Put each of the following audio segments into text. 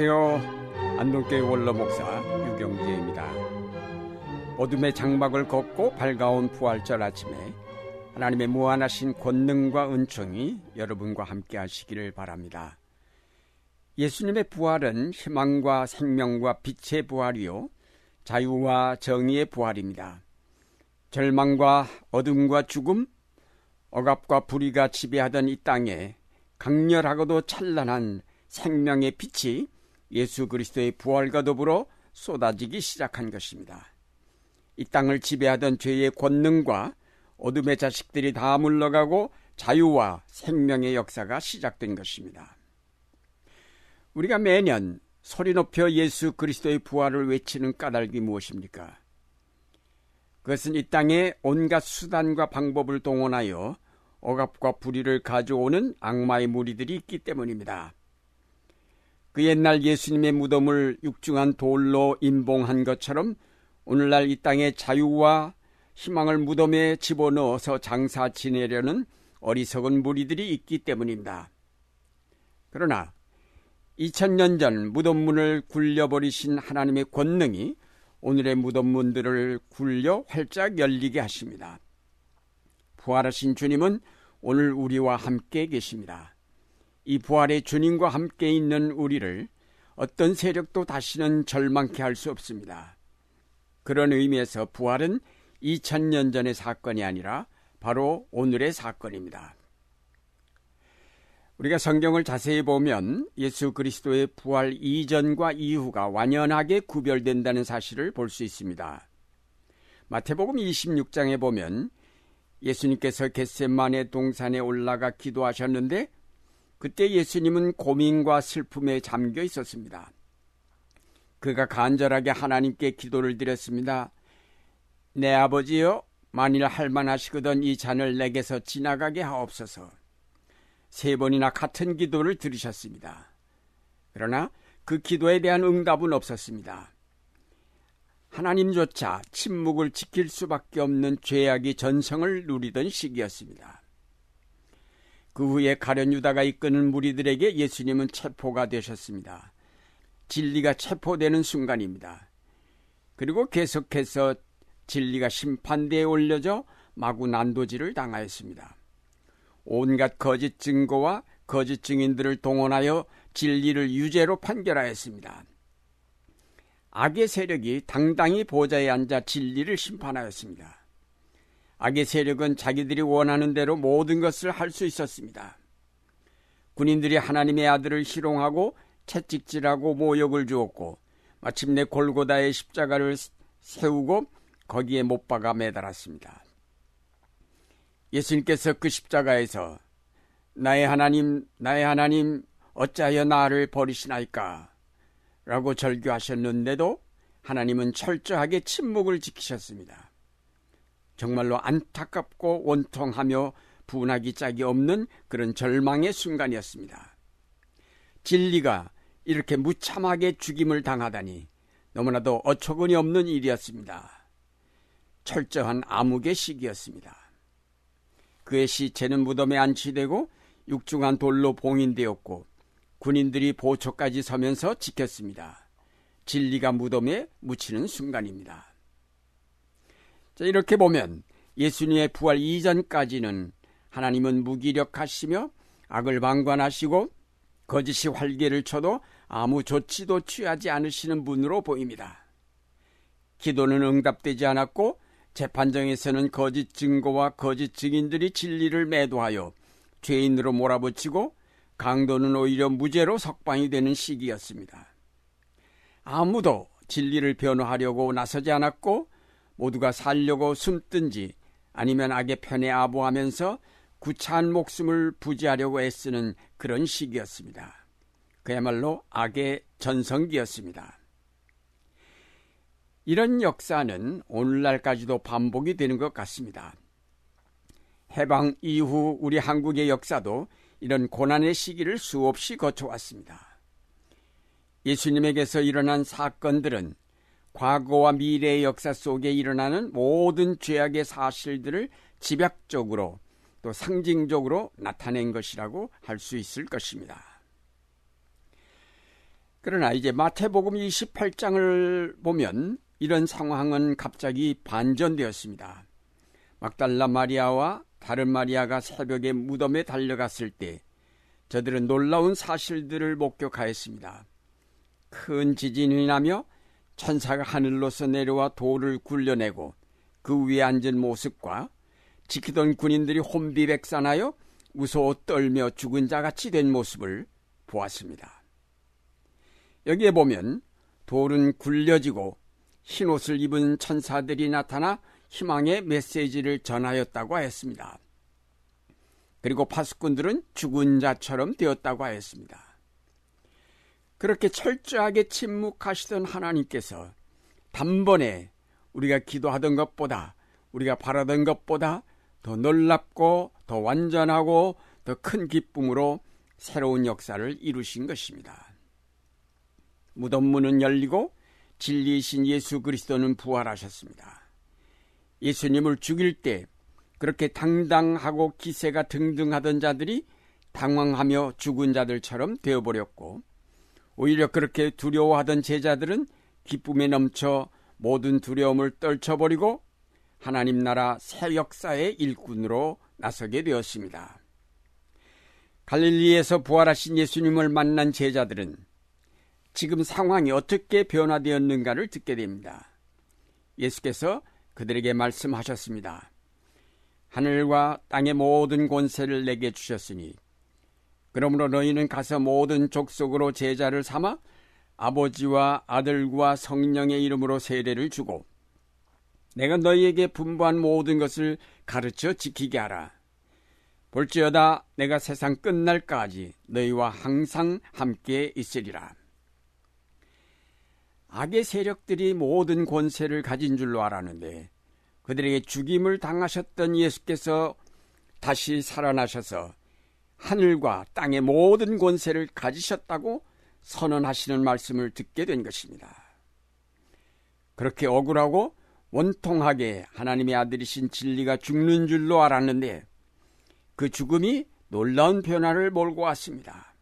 안녕하세요. 안동교회 원로 목사 유경재입니다. 어둠의 장막을 걷고 밝아온 부활절 아침에 하나님의 무한하신 권능과 은총이 여러분과 함께 하시기를 바랍니다. 예수님의 부활은 희망과 생명과 빛의 부활이요. 자유와 정의의 부활입니다. 절망과 어둠과 죽음, 억압과 불의가 지배하던 이 땅에 강렬하고도 찬란한 생명의 빛이 예수 그리스도의 부활과 더불어 쏟아지기 시작한 것입니다. 이 땅을 지배하던 죄의 권능과 어둠의 자식들이 다 물러가고 자유와 생명의 역사가 시작된 것입니다. 우리가 매년 소리 높여 예수 그리스도의 부활을 외치는 까닭이 무엇입니까? 그것은 이 땅에 온갖 수단과 방법을 동원하여 억압과 불의를 가져오는 악마의 무리들이 있기 때문입니다. 그 옛날 예수님의 무덤을 육중한 돌로 임봉한 것처럼 오늘날 이 땅의 자유와 희망을 무덤에 집어넣어서 장사 지내려는 어리석은 무리들이 있기 때문입니다. 그러나 2000년 전 무덤문을 굴려버리신 하나님의 권능이 오늘의 무덤문들을 굴려 활짝 열리게 하십니다. 부활하신 주님은 오늘 우리와 함께 계십니다. 이 부활의 주님과 함께 있는 우리를 어떤 세력도 다시는 절망케 할 수 없습니다. 그런 의미에서 부활은 2000년 전의 사건이 아니라 바로 오늘의 사건입니다. 우리가 성경을 자세히 보면 예수 그리스도의 부활 이전과 이후가 완연하게 구별된다는 사실을 볼 수 있습니다. 마태복음 26장에 보면 예수님께서 겟셋만의 동산에 올라가 기도하셨는데 그때 예수님은 고민과 슬픔에 잠겨 있었습니다. 그가 간절하게 하나님께 기도를 드렸습니다. 내 아버지여, 만일 할만하시거든 이 잔을 내게서 지나가게 하옵소서. 세 번이나 같은 기도를 들으셨습니다. 그러나 그 기도에 대한 응답은 없었습니다. 하나님조차 침묵을 지킬 수밖에 없는 죄악이 전성을 누리던 시기였습니다. 그 후에 가련 유다가 이끄는 무리들에게 예수님은 체포가 되셨습니다. 진리가 체포되는 순간입니다. 그리고 계속해서 진리가 심판대에 올려져 마구 난도질을 당하였습니다. 온갖 거짓 증거와 거짓 증인들을 동원하여 진리를 유죄로 판결하였습니다. 악의 세력이 당당히 보좌에 앉아 진리를 심판하였습니다. 악의 세력은 자기들이 원하는 대로 모든 것을 할 수 있었습니다. 군인들이 하나님의 아들을 희롱하고 채찍질하고 모욕을 주었고 마침내 골고다의 십자가를 세우고 거기에 못 박아 매달았습니다. 예수님께서 그 십자가에서 나의 하나님, 나의 하나님, 어찌하여 나를 버리시나이까? 라고 절규하셨는데도 하나님은 철저하게 침묵을 지키셨습니다. 정말로 안타깝고 원통하며 분하기 짝이 없는 그런 절망의 순간이었습니다. 진리가 이렇게 무참하게 죽임을 당하다니 너무나도 어처구니 없는 일이었습니다. 철저한 암흑의 시기였습니다. 그의 시체는 무덤에 안치되고 육중한 돌로 봉인되었고 군인들이 보초까지 서면서 지켰습니다. 진리가 무덤에 묻히는 순간입니다. 자, 이렇게 보면 예수님의 부활 이전까지는 하나님은 무기력하시며 악을 방관하시고 거짓이 활개를 쳐도 아무 조치도 취하지 않으시는 분으로 보입니다. 기도는 응답되지 않았고 재판정에서는 거짓 증거와 거짓 증인들이 진리를 매도하여 죄인으로 몰아붙이고 강도는 오히려 무죄로 석방이 되는 시기였습니다. 아무도 진리를 변호하려고 나서지 않았고 모두가 살려고 숨든지 아니면 악의 편에 아부하면서 구차한 목숨을 부지하려고 애쓰는 그런 시기였습니다. 그야말로 악의 전성기였습니다. 이런 역사는 오늘날까지도 반복이 되는 것 같습니다. 해방 이후 우리 한국의 역사도 이런 고난의 시기를 수없이 거쳐왔습니다. 예수님에게서 일어난 사건들은 과거와 미래의 역사 속에 일어나는 모든 죄악의 사실들을 집약적으로 또 상징적으로 나타낸 것이라고 할 수 있을 것입니다. 그러나 이제 마태복음 28장을 보면 이런 상황은 갑자기 반전되었습니다. 막달라 마리아와 다른 마리아가 새벽에 무덤에 달려갔을 때 저들은 놀라운 사실들을 목격하였습니다. 큰 지진이 나며 천사가 하늘로서 내려와 돌을 굴려내고 그 위에 앉은 모습과 지키던 군인들이 혼비백산하여 무서워 떨며 죽은 자같이 된 모습을 보았습니다. 여기에 보면 돌은 굴려지고 흰옷을 입은 천사들이 나타나 희망의 메시지를 전하였다고 하였습니다. 그리고 파수꾼들은 죽은 자처럼 되었다고 하였습니다. 그렇게 철저하게 침묵하시던 하나님께서 단번에 우리가 기도하던 것보다 우리가 바라던 것보다 더 놀랍고 더 완전하고 더 큰 기쁨으로 새로운 역사를 이루신 것입니다. 무덤 문은 열리고 진리이신 예수 그리스도는 부활하셨습니다. 예수님을 죽일 때 그렇게 당당하고 기세가 등등하던 자들이 당황하며 죽은 자들처럼 되어버렸고 오히려 그렇게 두려워하던 제자들은 기쁨에 넘쳐 모든 두려움을 떨쳐버리고 하나님 나라 새 역사의 일꾼으로 나서게 되었습니다. 갈릴리에서 부활하신 예수님을 만난 제자들은 지금 상황이 어떻게 변화되었는가를 듣게 됩니다. 예수께서 그들에게 말씀하셨습니다. 하늘과 땅의 모든 권세를 내게 주셨으니 그러므로 너희는 가서 모든 족속으로 제자를 삼아 아버지와 아들과 성령의 이름으로 세례를 주고 내가 너희에게 분부한 모든 것을 가르쳐 지키게 하라. 볼지어다 내가 세상 끝날까지 너희와 항상 함께 있으리라. 악의 세력들이 모든 권세를 가진 줄로 알았는데 그들에게 죽임을 당하셨던 예수께서 다시 살아나셔서 하늘과 땅의 모든 권세를 가지셨다고 선언하시는 말씀을 듣게 된 것입니다. 그렇게 억울하고 원통하게 하나님의 아들이신 진리가 죽는 줄로 알았는데 그 죽음이 놀라운 변화를 몰고 왔습니다.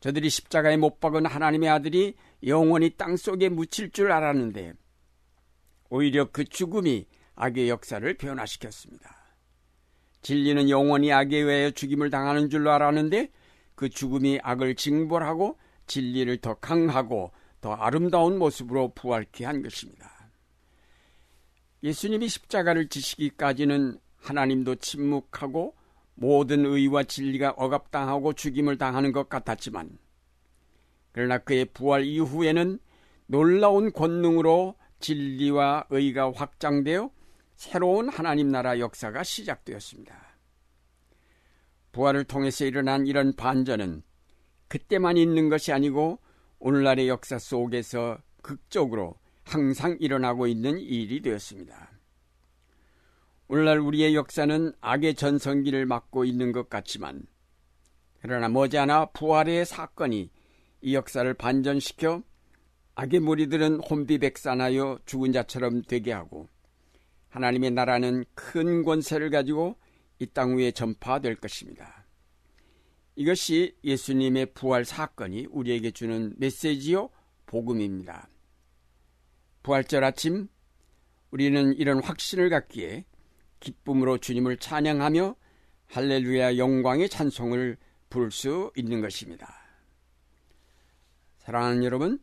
저들이 십자가에 못 박은 하나님의 아들이 영원히 땅 속에 묻힐 줄 알았는데 오히려 그 죽음이 악의 역사를 변화시켰습니다. 진리는 영원히 악에 의하여 죽임을 당하는 줄로 알았는데 그 죽음이 악을 징벌하고 진리를 더 강하고 더 아름다운 모습으로 부활케 한 것입니다. 예수님이 십자가를 지시기까지는 하나님도 침묵하고 모든 의와 진리가 억압당하고 죽임을 당하는 것 같았지만 그러나 그의 부활 이후에는 놀라운 권능으로 진리와 의가 확장되어 새로운 하나님 나라 역사가 시작되었습니다. 부활을 통해서 일어난 이런 반전은 그때만 있는 것이 아니고 오늘날의 역사 속에서 극적으로 항상 일어나고 있는 일이 되었습니다. 오늘날 우리의 역사는 악의 전성기를 맞고 있는 것 같지만 그러나 머지않아 부활의 사건이 이 역사를 반전시켜 악의 무리들은 혼비백산하여 죽은 자처럼 되게 하고 하나님의 나라는 큰 권세를 가지고 이 땅 위에 전파될 것입니다. 이것이 예수님의 부활 사건이 우리에게 주는 메시지요 복음입니다. 부활절 아침 우리는 이런 확신을 갖기에 기쁨으로 주님을 찬양하며 할렐루야 영광의 찬송을 부를 수 있는 것입니다. 사랑하는 여러분,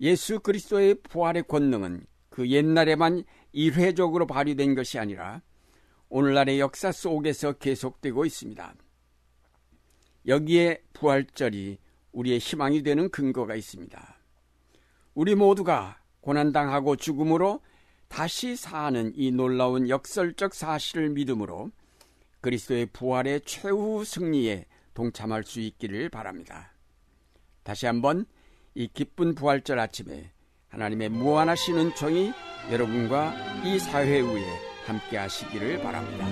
예수 그리스도의 부활의 권능은 그 옛날에만 일회적으로 발휘된 것이 아니라 오늘날의 역사 속에서 계속되고 있습니다. 여기에 부활절이 우리의 희망이 되는 근거가 있습니다. 우리 모두가 고난당하고 죽음으로 다시 사는 이 놀라운 역설적 사실을 믿음으로 그리스도의 부활의 최후 승리에 동참할 수 있기를 바랍니다. 다시 한번 이 기쁜 부활절 아침에 하나님의 무한하신 은총이 여러분과 이 사회 위에 함께 하시기를 바랍니다.